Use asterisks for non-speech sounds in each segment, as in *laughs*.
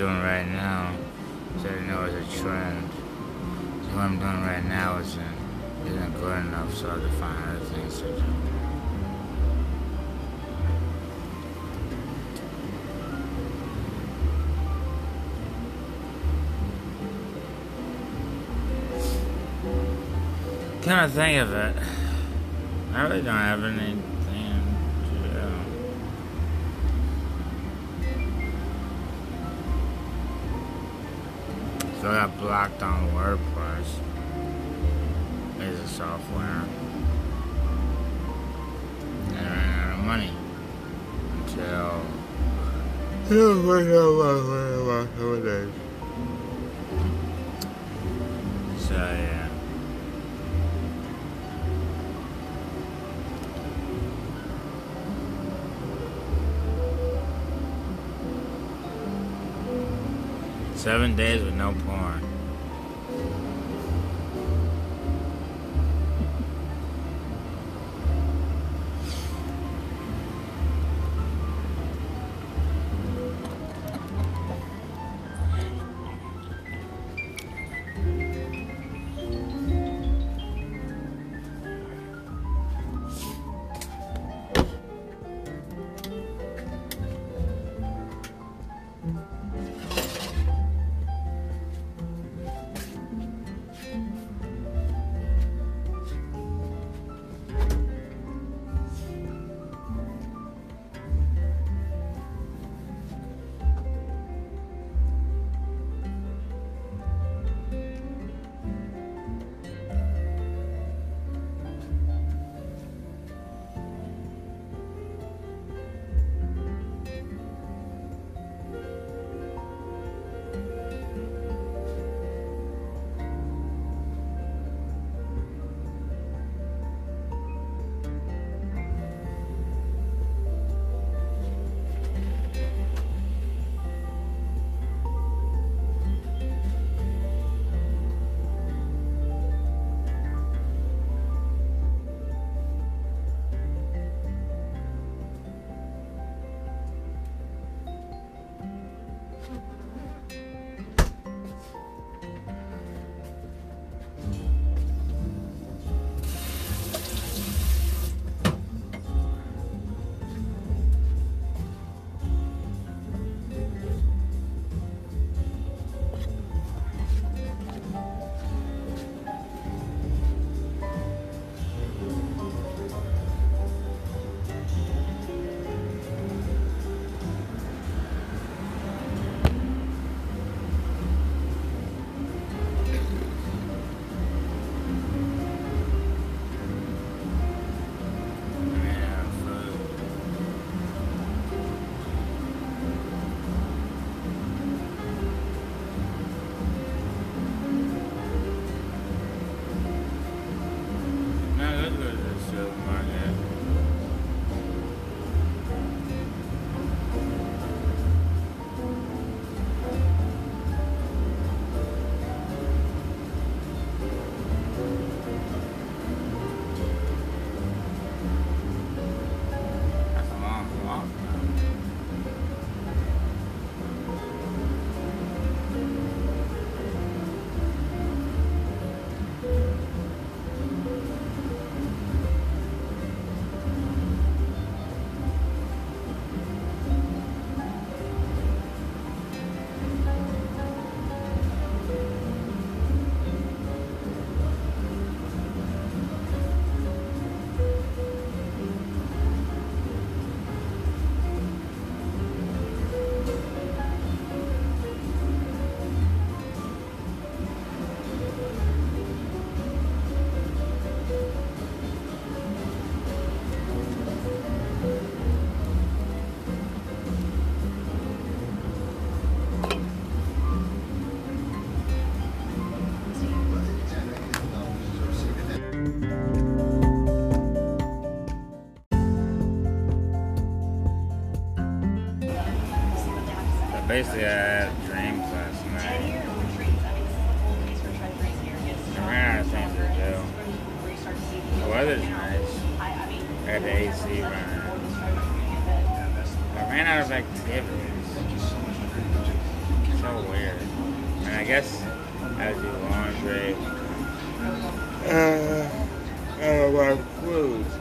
doing right now, so I know it's a trend. So what I'm doing right now isn't, isn't good enough, so I have to find other things to do. Kind of think of it. I really don't have anything So I got blocked on WordPress. It's a software. And I ran out of money. Until. *laughs* So yeah. Seven days with no porn. Basically, I had dreams last night. I ran out of things to do. The weather's nice. I had the AC running. I ran ran out of activities. So weird. And I guess I do laundry. Uh, uh, my food, but I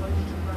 Thank you.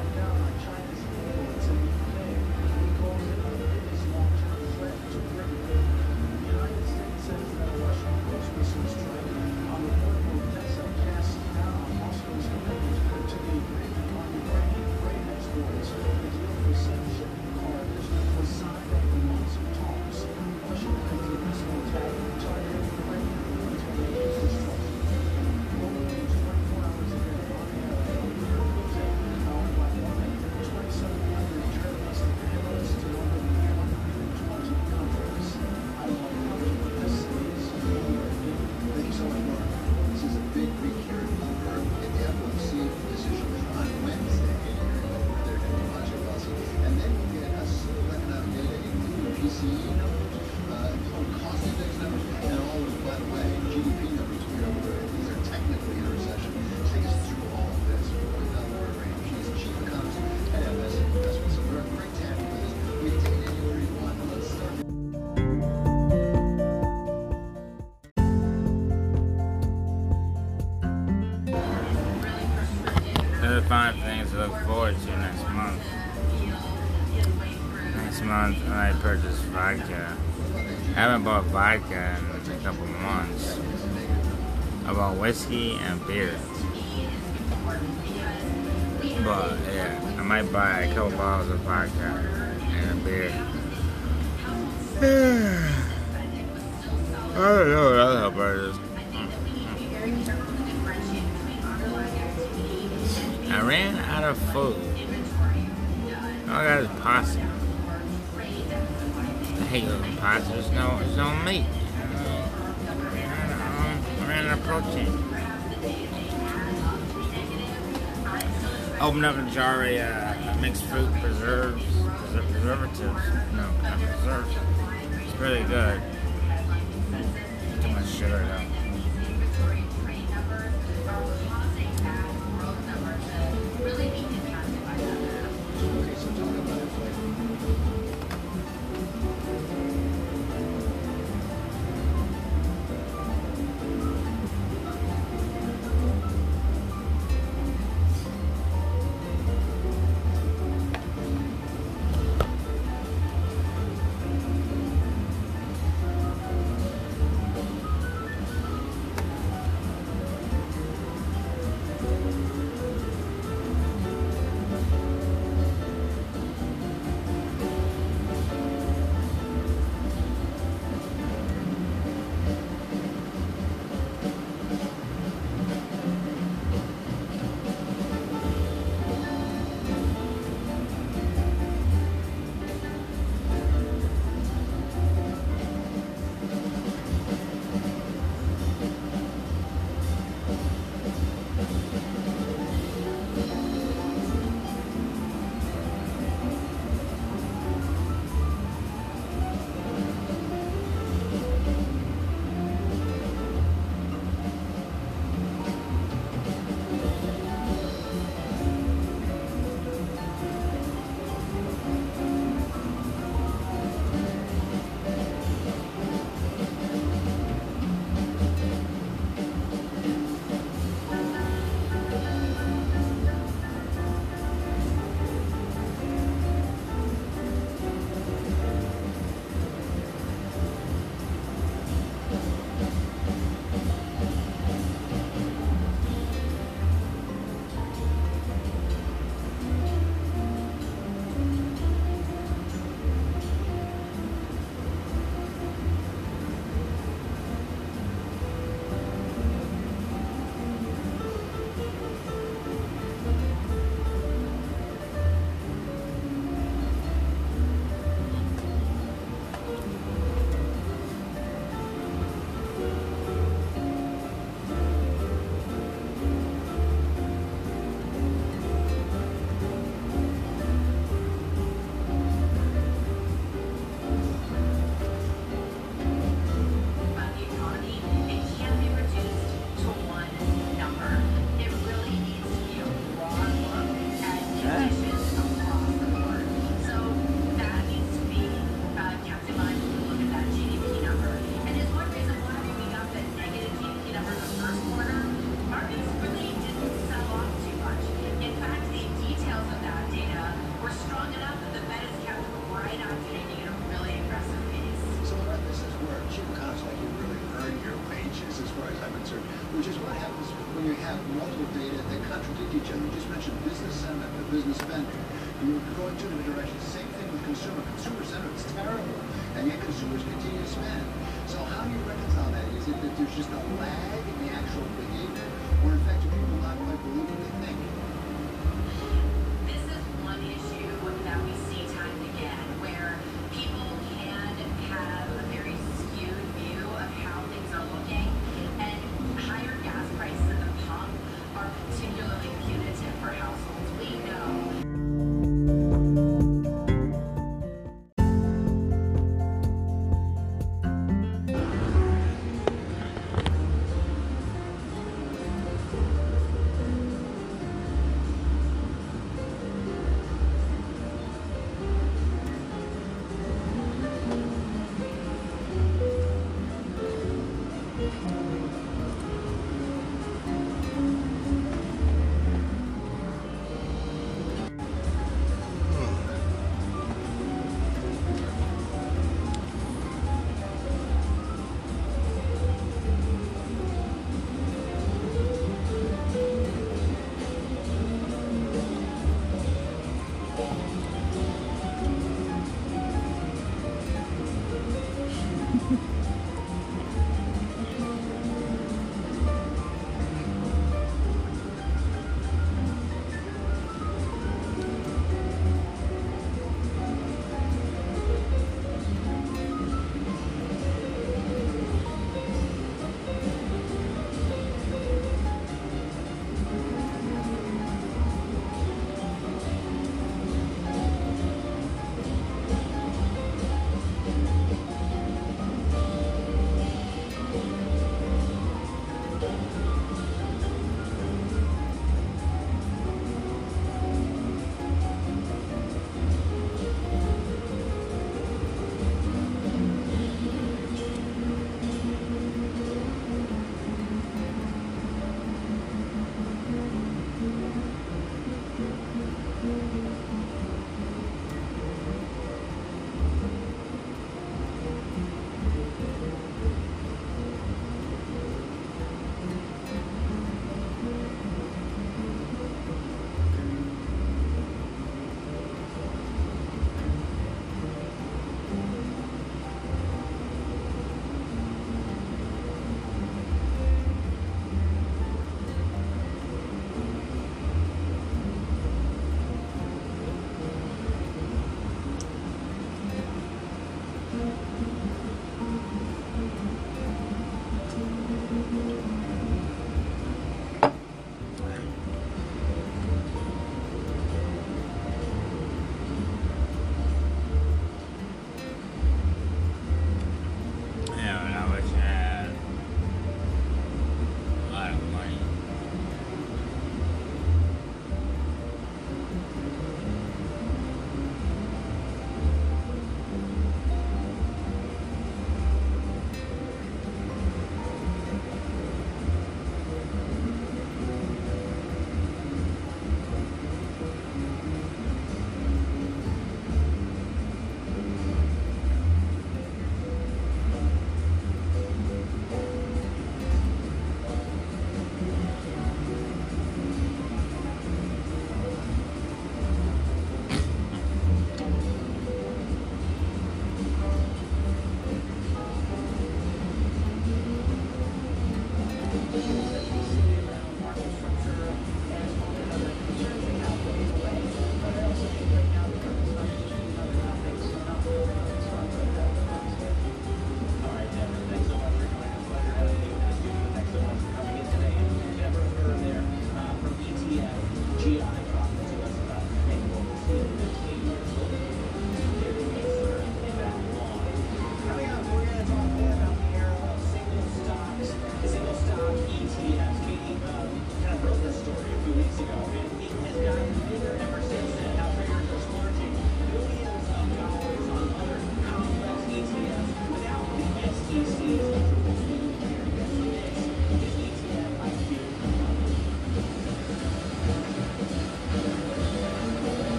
Forward to next month. Next month, I purchase vodka. I haven't bought vodka in a couple months. I bought whiskey and beer. But yeah, I might buy a couple bottles of vodka and a beer. *sighs* I don't know what other burgers. I ran out of food. All I got is pasta. I hate eating pasta. There's no, there's no meat. I ran out of protein. Opened up a jar of uh, mixed fruit preserves, preservatives. No, not preserves. It's really good. Too much sugar though. business and the business spending. You are going to the direction. Same thing with consumer. Consumer sentiment is terrible, and yet consumers continue to spend. So how do you reconcile that? Is it that there's just a lag in the actual behavior, or in fact, are people not quite believing they think?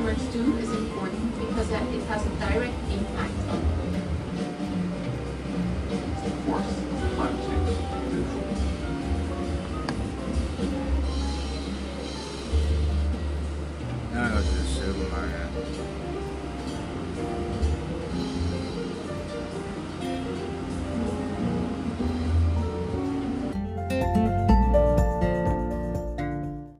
Fireworks too.